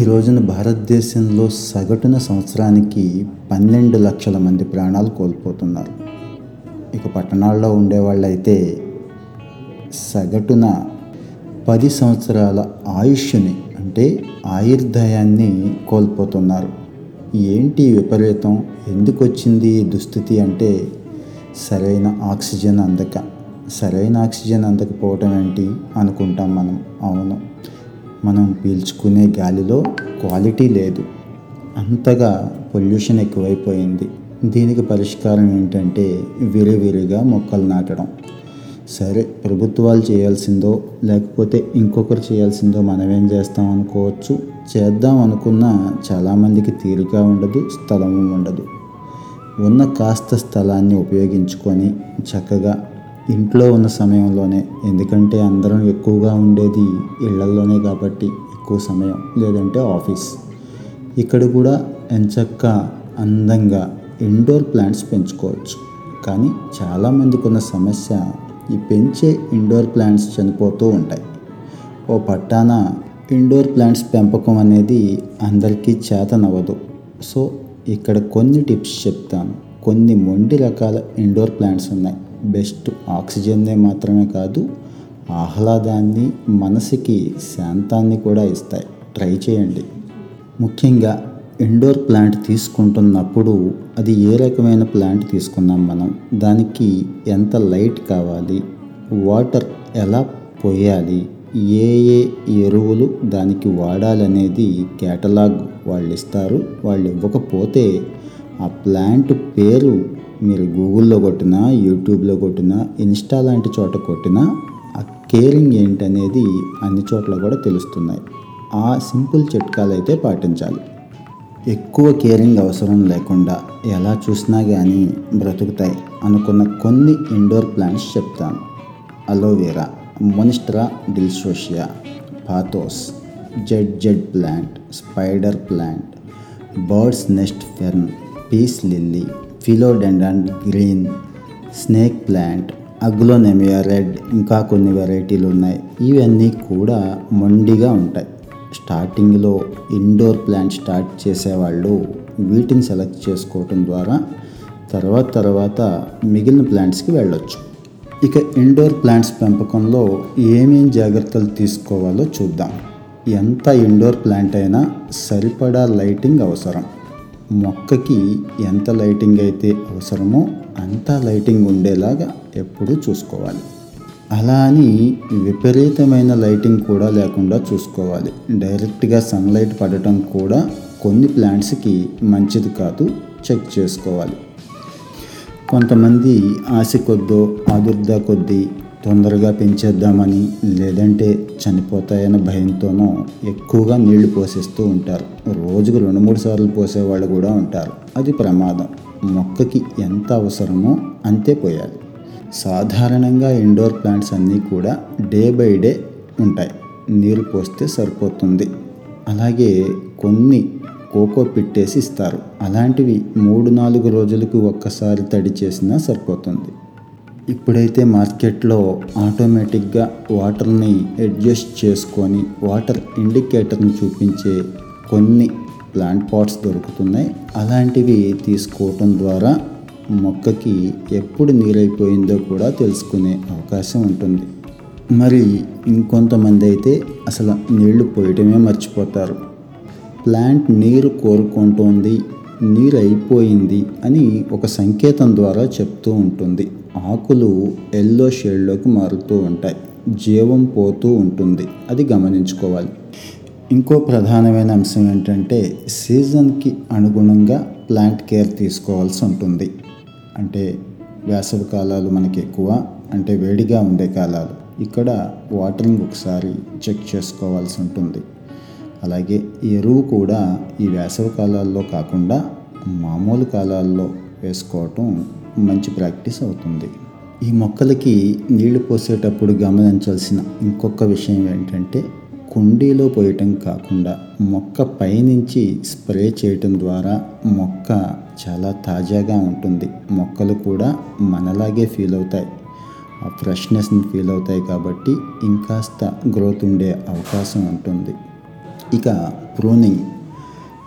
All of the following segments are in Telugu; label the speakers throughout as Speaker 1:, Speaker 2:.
Speaker 1: ఈ రోజున భారతదేశంలో సగటున సంవత్సరానికి పన్నెండు లక్షల మంది ప్రాణాలు కోల్పోతున్నారు. ఇక పట్టణాల్లో ఉండేవాళ్ళైతే సగటున పది సంవత్సరాల ఆయుష్ని అంటే ఆయుర్దాయాన్ని కోల్పోతున్నారు. ఏంటి విపరీతం? ఎందుకు వచ్చింది దుస్థితి అంటే సరైన ఆక్సిజన్ అందక. సరైన ఆక్సిజన్ అందకపోవటం ఏంటి అనుకుంటాం మనం. అవును. మనం పీల్చుకునే గాలిలో క్వాలిటీ లేదు. అంతగా పొల్యూషన్ ఎక్కువైపోయింది. దీనికి పరిష్కారం ఏంటంటే విరివిరిగా మొక్కలు నాటడం. సరే ప్రభుత్వాలు చేయాల్సిందో లేకపోతే ఇంకొకరు చేయాల్సిందో మనమేం చేస్తాం అనుకోవచ్చు. చేద్దాం అనుకున్న చాలామందికి తీరిక ఉండదు స్థలము ఉండదు. ఉన్న కాస్త స్థలాన్ని ఉపయోగించుకొని చక్కగా ఇంట్లో ఉన్న సమయంలోనే. ఎందుకంటే అందరం ఎక్కువగా ఉండేది ఇళ్ళల్లోనే కాబట్టి ఎక్కువ సమయం లేదంటే ఆఫీస్. ఇక్కడ కూడా ఎంచక్క అందంగా ఇండోర్ ప్లాంట్స్ పెంచుకోవచ్చు. కానీ చాలామందికి ఉన్న సమస్య ఈ పెంచే ఇండోర్ ప్లాంట్స్ చనిపోతూ ఉంటాయి. ఓ పట్టాన ఇండోర్ ప్లాంట్స్ పెంపకం అనేది అందరికీ చేతనవ్వదు సో ఇక్కడ కొన్ని టిప్స్ చెప్తాను. కొన్ని మొండి రకాల ఇండోర్ ప్లాంట్స్ ఉన్నాయి. బెస్ట్ ఆక్సిజన్నే మాత్రమే కాదు ఆహ్లాదాన్ని మనసుకి శాంతాన్ని కూడా ఇస్తాయి. ట్రై చేయండి. ముఖ్యంగా ఇండోర్ ప్లాంట్ తీసుకుంటున్నప్పుడు అది ఏ రకమైన ప్లాంట్ తీసుకున్నాం మనం? దానికి ఎంత లైట్ కావాలి? వాటర్ ఎలా పోయాలి? ఏ ఏ ఎరువులు దానికి వాడాలనేది కేటలాగ్ వాళ్ళు ఇస్తారు వాళ్ళు ఇవ్వకపోతే ఆ ప్లాంట్ పేరు మీరు గూగుల్లో కొట్టినా యూట్యూబ్లో కొట్టినా ఇన్స్టా లాంటి చోట కొట్టినా ఆ కేరింగ్ ఏంటనేది అన్ని చోట్ల కూడా తెలుస్తున్నాయి. ఆ సింపుల్ చిట్కాలు అయితే పాటించాలి. ఎక్కువ కేరింగ్ అవసరం లేకుండా ఎలా చూసినా కానీ బ్రతుకుతాయి అనుకున్న కొన్ని ఇండోర్ ప్లాంట్స్ చెప్తాను. Aloe vera monstera డిల్సోషియా pothos Z Z plant spider plant birds nest fern peace lily philodendron green snake plant aglaonema red ఇంకా కొన్ని వెరైటీలు ఉన్నాయి. ఇవన్నీ కూడా మొండిగా ఉంటాయి. స్టార్టింగ్లో ఇండోర్ ప్లాంట్ స్టార్ట్ చేసేవాళ్ళు వీటిని సెలెక్ట్ చేసుకోవటం ద్వారా తర్వాత తర్వాత మిగిలిన ప్లాంట్స్కి వెళ్ళొచ్చు. ఇక ఇండోర్ ప్లాంట్స్ పెంపకంలో ఏమేం జాగ్రత్తలు తీసుకోవాలో చూద్దాం. ఎంత ఇండోర్ ప్లాంట్ అయినా సరిపడా లైటింగ్ అవసరం. మొక్కకి ఎంత లైటింగ్ అయితే అవసరమో అంత లైటింగ్ ఉండేలాగా ఎప్పుడూ చూసుకోవాలి. అలా అని విపరీతమైన లైటింగ్ కూడా లేకుండా చూసుకోవాలి. డైరెక్ట్గా సన్లైట్ పడటం కూడా కొన్ని ప్లాంట్స్కి మంచిది కాదు చెక్ చేసుకోవాలి. కొంతమంది ఆశ కొద్దో ఆదుర్ద కొద్దీ తొందరగా పెంచేద్దామని లేదంటే చనిపోతాయన్న భయంతోనో ఎక్కువగా నీళ్ళు పోసేస్తూ ఉంటారు. రోజుకు రెండు మూడు సార్లు పోసేవాళ్ళు కూడా ఉంటారు. అది ప్రమాదం. మొక్కకి ఎంత అవసరమో అంతే పోయాలి. సాధారణంగా ఇండోర్ ప్లాంట్స్ అన్నీ కూడా డే బై డే ఉంటాయి. నీరు పోస్తే సరిపోతుంది. అలాగే కొన్ని కోకో పెట్టేసి ఇస్తారు. అలాంటివి మూడు నాలుగు రోజులకు ఒక్కసారి తడి చేసినా సరిపోతుంది. ఇప్పుడైతే మార్కెట్లో ఆటోమేటిక్గా వాటర్ని అడ్జస్ట్ చేసుకొని వాటర్ ఇండికేటర్ని చూపించే కొన్ని ప్లాంట్ పాట్స్ దొరుకుతున్నాయి. అలాంటివి తీసుకోవటం ద్వారా మొక్కకి ఎప్పుడు నీరైపోయిందో కూడా తెలుసుకునే అవకాశం ఉంటుంది. మరి ఇంకొంతమంది అయితే అసలు నీళ్ళు పోయటమే మర్చిపోతారు. ప్లాంట్ నీరు కోరుకుంటోంది నీరు అయిపోయింది అని ఒక సంకేతం ద్వారా చెప్తూ ఉంటుంది. ఆకులు ఎల్లో షేడ్లోకి మారుతూ ఉంటాయి. జీవం పోతూ ఉంటుంది. అది గమనించుకోవాలి. ఇంకో ప్రధానమైన అంశం ఏంటంటే సీజన్కి అనుగుణంగా ప్లాంట్ కేర్ తీసుకోవాల్సి ఉంటుంది. అంటే వేసవి కాలాలు మనకి ఎక్కువ అంటే వేడిగా ఉండే కాలాలు. ఇక్కడ వాటరింగ్ ఒకసారి చెక్ చేసుకోవాల్సి ఉంటుంది. అలాగే ఎరువు కూడా ఈ వేసవి కాలాల్లో కాకుండా మామూలు కాలాల్లో వేసుకోవటం మంచి ప్రాక్టీస్ అవుతుంది. ఈ మొక్కలకి నీళ్ళు పోసేటప్పుడు గమనించాల్సిన ఇంకొక విషయం ఏంటంటే కుండీలో పోయటం కాకుండా మొక్క పైనుంచి స్ప్రే చేయటం ద్వారా మొక్క చాలా తాజాగా ఉంటుంది. మొక్కలు కూడా మనలాగే ఫీల్ అవుతాయి. ఆ ఫ్రెష్నెస్ని ఫీల్ అవుతాయి కాబట్టి ఇంకాస్త గ్రోత్ ఉండే అవకాశం ఉంటుంది. ఇక ప్రూనింగ్.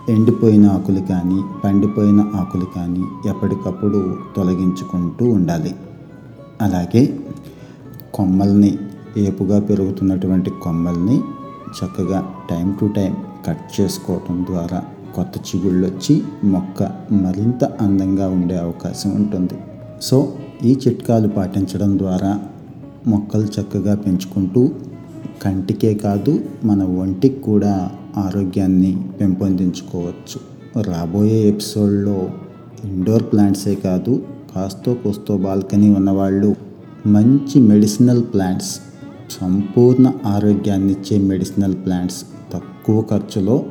Speaker 1: ఎండిపోయిన ఆకులు కానీ పండిపోయిన ఆకులు కానీ ఎప్పటికప్పుడు తొలగించుకుంటూ ఉండాలి. అలాగే కొమ్మల్ని ఏపుగా పెరుగుతున్నటువంటి కొమ్మల్ని చక్కగా టైం టు టైం కట్ చేసుకోవటం ద్వారా కొత్త చిగుళ్ళు వచ్చి మొక్క మరింత అందంగా ఉండే అవకాశం ఉంటుంది. సో ఈ చిట్కాలు పాటించడం ద్వారా మొక్కలు చక్కగా పెంచుకుంటూ కంటికే కాదు మన ఒంటికి కూడా ఆరోగ్యాన్ని పెంపొందించుకోవచ్చు. రాబోయే ఎపిసోడ్లో ఇండోర్ ప్లాంట్సే కాదు కాస్తో కోస్తో బాల్కనీ ఉన్నవాళ్ళు మంచి మెడిసినల్ ప్లాంట్స్ సంపూర్ణ ఆరోగ్యాన్ని ఇచ్చే మెడిసినల్ ప్లాంట్స్ తక్కువ ఖర్చులో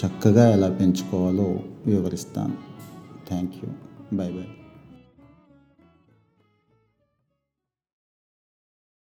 Speaker 1: చక్కగా ఎలా పెంచుకోవాలో వివరిస్తాను. Thank you bye bye.